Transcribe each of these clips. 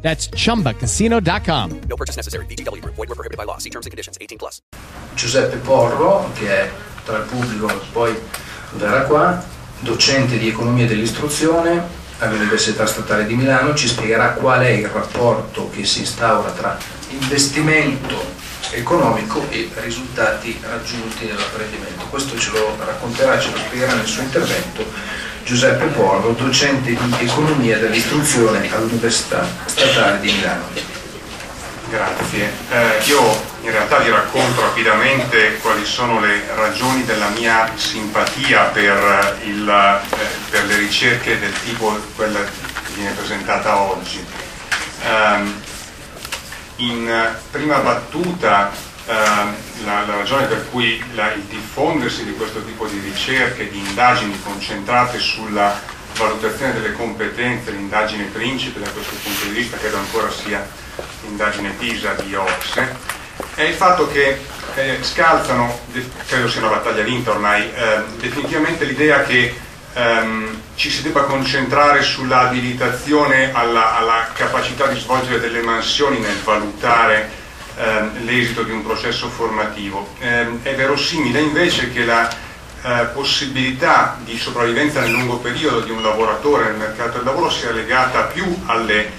That's chumbacasino.com. No purchase necessary. VGW Group. Void were prohibited by law. See terms and conditions. 18 plus. Giuseppe Porro, che è tra il pubblico, poi verrà qua, docente di economia dell'istruzione all'Università Statale di Milano, ci spiegherà qual è il rapporto che si instaura tra investimento economico e risultati raggiunti nell'apprendimento. Questo ce lo racconterà, ce lo spiegherà nel suo intervento Giuseppe Porro, docente di economia dell'istruzione all'Università Statale di Milano. Grazie. Eh, io in realtà vi racconto rapidamente quali sono le ragioni della mia simpatia per, il, eh, per le ricerche del tipo quella che viene presentata oggi. Um, in prima battuta la, la, ragione per cui la, il diffondersi di questo tipo di ricerche, di indagini concentrate sulla valutazione delle competenze, l'indagine principe da questo punto di vista, credo ancora sia l'indagine PISA di Oxe, è il fatto che eh, scalzano, credo sia una battaglia vinta ormai, eh, definitivamente l'idea che ehm, ci si debba concentrare sulla abilitazione alla, alla, capacità di svolgere delle mansioni nel valutare ehm, l'esito di un processo formativo. Eh, è verosimile invece che la eh, possibilità di sopravvivenza nel lungo periodo di un lavoratore nel mercato del lavoro sia legata più alle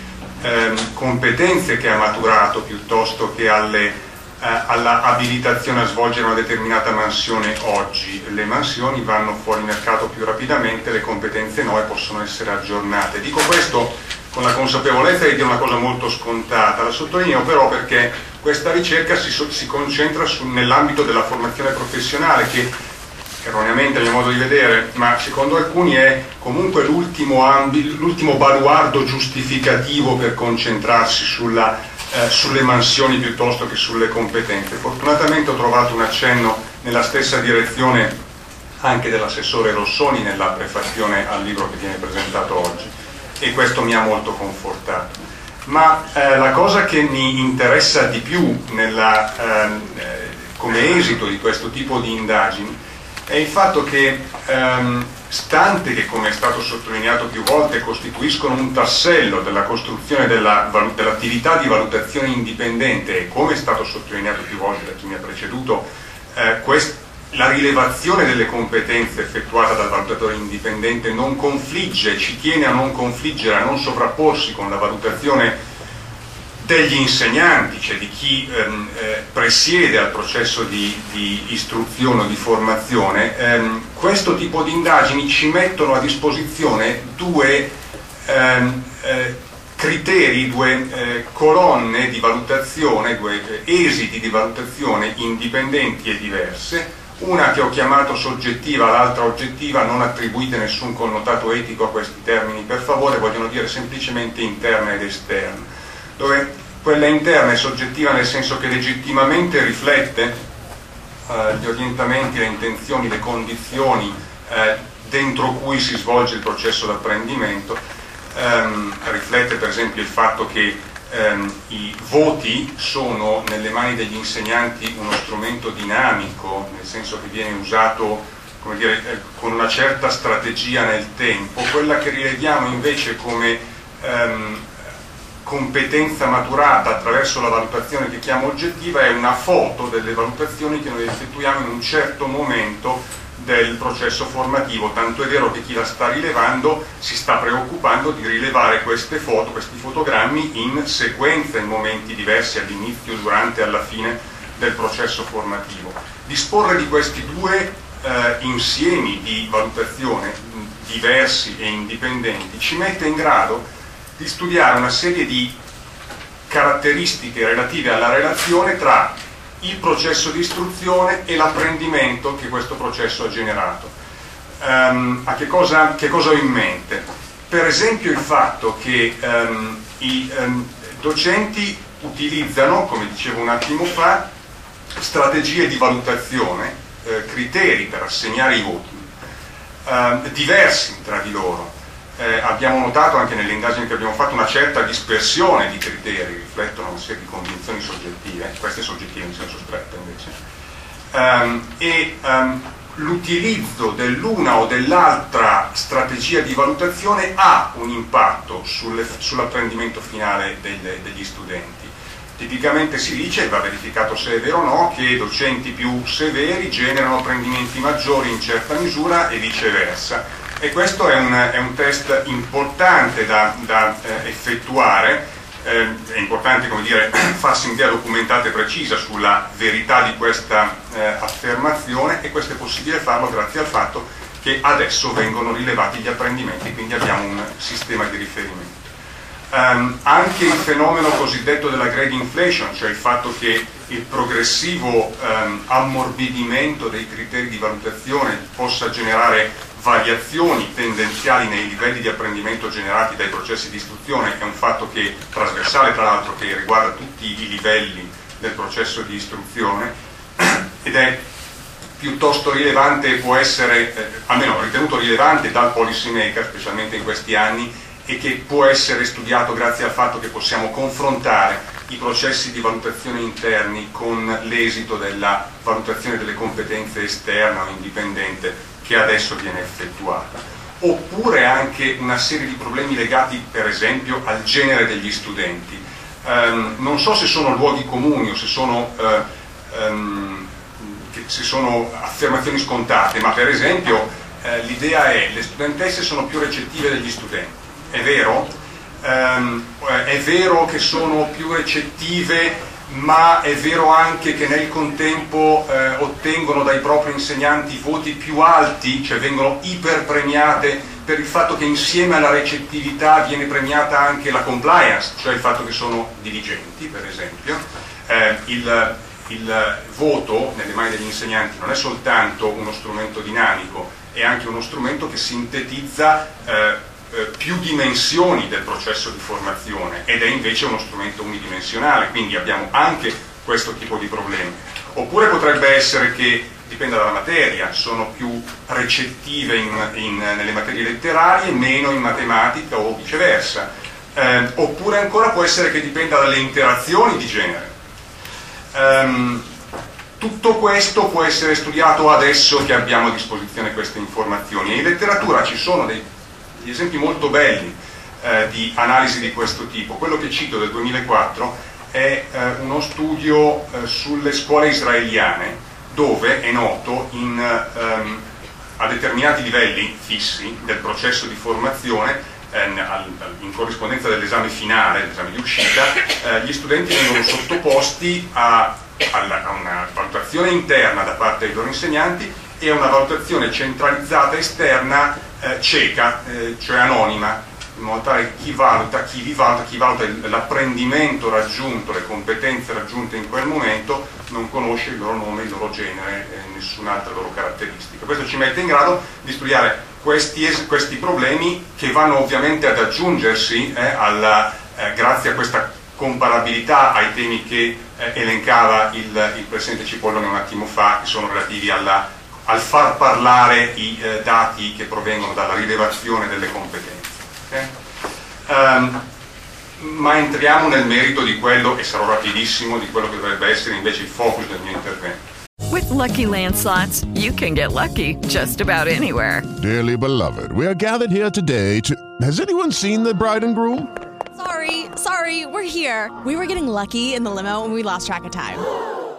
ehm, competenze che ha maturato piuttosto che alle eh, all'abilitazione a svolgere una determinata mansione oggi. Le mansioni vanno fuori mercato più rapidamente, le competenze no e possono essere aggiornate. Dico questo con la consapevolezza di dire una cosa molto scontata, la sottolineo però perché questa ricerca si, si concentra nell'ambito della formazione professionale che erroneamente a mio modo di vedere, ma secondo alcuni è comunque l'ultimo baluardo giustificativo per concentrarsi sulla, eh, sulle mansioni piuttosto che sulle competenze. Fortunatamente ho trovato un accenno nella stessa direzione anche dell'assessore Rossoni nella prefazione al libro che viene presentato oggi e questo mi ha molto confortato. Ma eh, la cosa che mi interessa di più nella, ehm, eh, come esito di questo tipo di indagini è il fatto che ehm, stante che come è stato sottolineato più volte costituiscono un tassello della costruzione della, dell'attività di valutazione indipendente e come è stato sottolineato più volte da chi mi ha preceduto, eh, quest- la rilevazione delle competenze effettuata dal valutatore indipendente non confligge, ci tiene a non confliggere, a non sovrapporsi con la valutazione degli insegnanti, cioè di chi ehm, eh, presiede al processo di, di, istruzione o di formazione, ehm, questo tipo di indagini ci mettono a disposizione due ehm, eh, criteri, due eh, colonne di valutazione, due eh, esiti di valutazione indipendenti e diverse, una che ho chiamato soggettiva, l'altra oggettiva, non attribuite nessun connotato etico a questi termini, per favore, vogliono dire semplicemente interna ed esterna, dove quella interna è soggettiva nel senso che legittimamente riflette eh, gli orientamenti, le intenzioni, le condizioni eh, dentro cui si svolge il processo d'apprendimento, ehm, riflette per esempio il fatto che ehm, i voti sono nelle mani degli insegnanti uno strumento dinamico, nel senso che viene usato dire, eh, con una certa strategia nel tempo, quella che rileviamo invece come ehm, competenza maturata attraverso la valutazione che chiamo oggettiva è una foto delle valutazioni che noi effettuiamo in un certo momento del processo formativo, tanto è vero che chi la sta rilevando si sta preoccupando di rilevare queste foto, questi fotogrammi in sequenza, in momenti diversi, all'inizio, durante e alla fine del processo formativo. Disporre di questi due eh, insiemi di valutazione diversi e indipendenti ci mette in grado di studiare una serie di caratteristiche relative alla relazione tra il processo di istruzione e l'apprendimento che questo processo ha generato. Um, a che cosa, che cosa, ho in mente? Per esempio il fatto che um, i um, docenti utilizzano, come dicevo un attimo fa, strategie di valutazione, eh, criteri per assegnare i voti, diversi tra di loro. Eh, abbiamo notato anche nelle indagini che abbiamo fatto una certa dispersione di criteri, riflettono una serie di convinzioni soggettive, queste soggettive in senso stretto invece, um, e um, l'utilizzo dell'una o dell'altra strategia di valutazione ha un impatto sul, sull'apprendimento finale delle, degli studenti. Tipicamente si dice, va verificato se è vero o no, che docenti più severi generano apprendimenti maggiori in certa misura e viceversa. E questo è un, è un test importante da, da eh, effettuare, eh, è importante dire, farsi un'idea documentata e precisa sulla verità di questa eh, affermazione e questo è possibile farlo grazie al fatto che adesso vengono rilevati gli apprendimenti, quindi abbiamo un sistema di riferimento. Um, anche il fenomeno cosiddetto della grade inflation, cioè il fatto che il progressivo um, ammorbidimento dei criteri di valutazione possa generare variazioni tendenziali nei livelli di apprendimento generati dai processi di istruzione, è un fatto che trasversale tra l'altro che riguarda tutti i livelli del processo di istruzione ed è piuttosto rilevante, può essere, eh, almeno ritenuto rilevante dal policy maker, specialmente in questi anni, e che può essere studiato grazie al fatto che possiamo confrontare i processi di valutazione interni con l'esito della valutazione delle competenze esterna o indipendente che adesso viene effettuata. Oppure anche una serie di problemi legati per esempio al genere degli studenti. Um, non so se sono luoghi comuni o se sono, uh, um, se sono affermazioni scontate, ma per esempio uh, l'idea è che le studentesse sono più recettive degli studenti è vero, um, è vero che sono più recettive, ma è vero anche che nel contempo eh, ottengono dai propri insegnanti voti più alti, cioè vengono iperpremiate per il fatto che insieme alla recettività viene premiata anche la compliance, cioè il fatto che sono diligenti, per esempio. Eh, il, il voto nelle mani degli insegnanti non è soltanto uno strumento dinamico, è anche uno strumento che sintetizza eh, eh, più dimensioni del processo di formazione ed è invece uno strumento unidimensionale, quindi abbiamo anche questo tipo di problemi. Oppure potrebbe essere che, dipende dalla materia, sono più recettive in, in, nelle materie letterarie, meno in matematica o viceversa. Eh, oppure ancora può essere che dipenda dalle interazioni di genere. Um, tutto questo può essere studiato adesso che abbiamo a disposizione queste informazioni e in letteratura ci sono dei di esempi molto belli eh, di analisi di questo tipo. Quello che cito del 2004 è eh, uno studio eh, sulle scuole israeliane dove è noto in, ehm, a determinati livelli fissi del processo di formazione ehm, in corrispondenza dell'esame finale, l'esame di uscita, eh, gli studenti vengono sottoposti a, una valutazione interna da parte dei loro insegnanti e una valutazione centralizzata esterna eh, cieca, eh, cioè anonima, in modo tale che chi valuta, chi vi valuta, chi valuta l'apprendimento raggiunto, le competenze raggiunte in quel momento, non conosce il loro nome, il loro genere e nessun'altra loro caratteristica. Questo ci mette in grado di studiare questi, questi problemi che vanno ovviamente ad aggiungersi eh, alla, eh, grazie a questa comparabilità ai temi che eh, elencava il, il Presidente Cipollone un attimo fa, che sono relativi alla al far parlare i eh, dati che provengono dalla rilevazione delle competenze. Okay? Um, ma entriamo nel merito di quello, e sarò rapidissimo, di quello che dovrebbe essere invece il focus del mio intervento. With lucky landslots, you can get lucky just about anywhere. Dearly beloved, we are gathered here today to. Has anyone seen the bride and groom? Sorry, sorry, we're here. We were getting lucky in the limo and we lost track of time.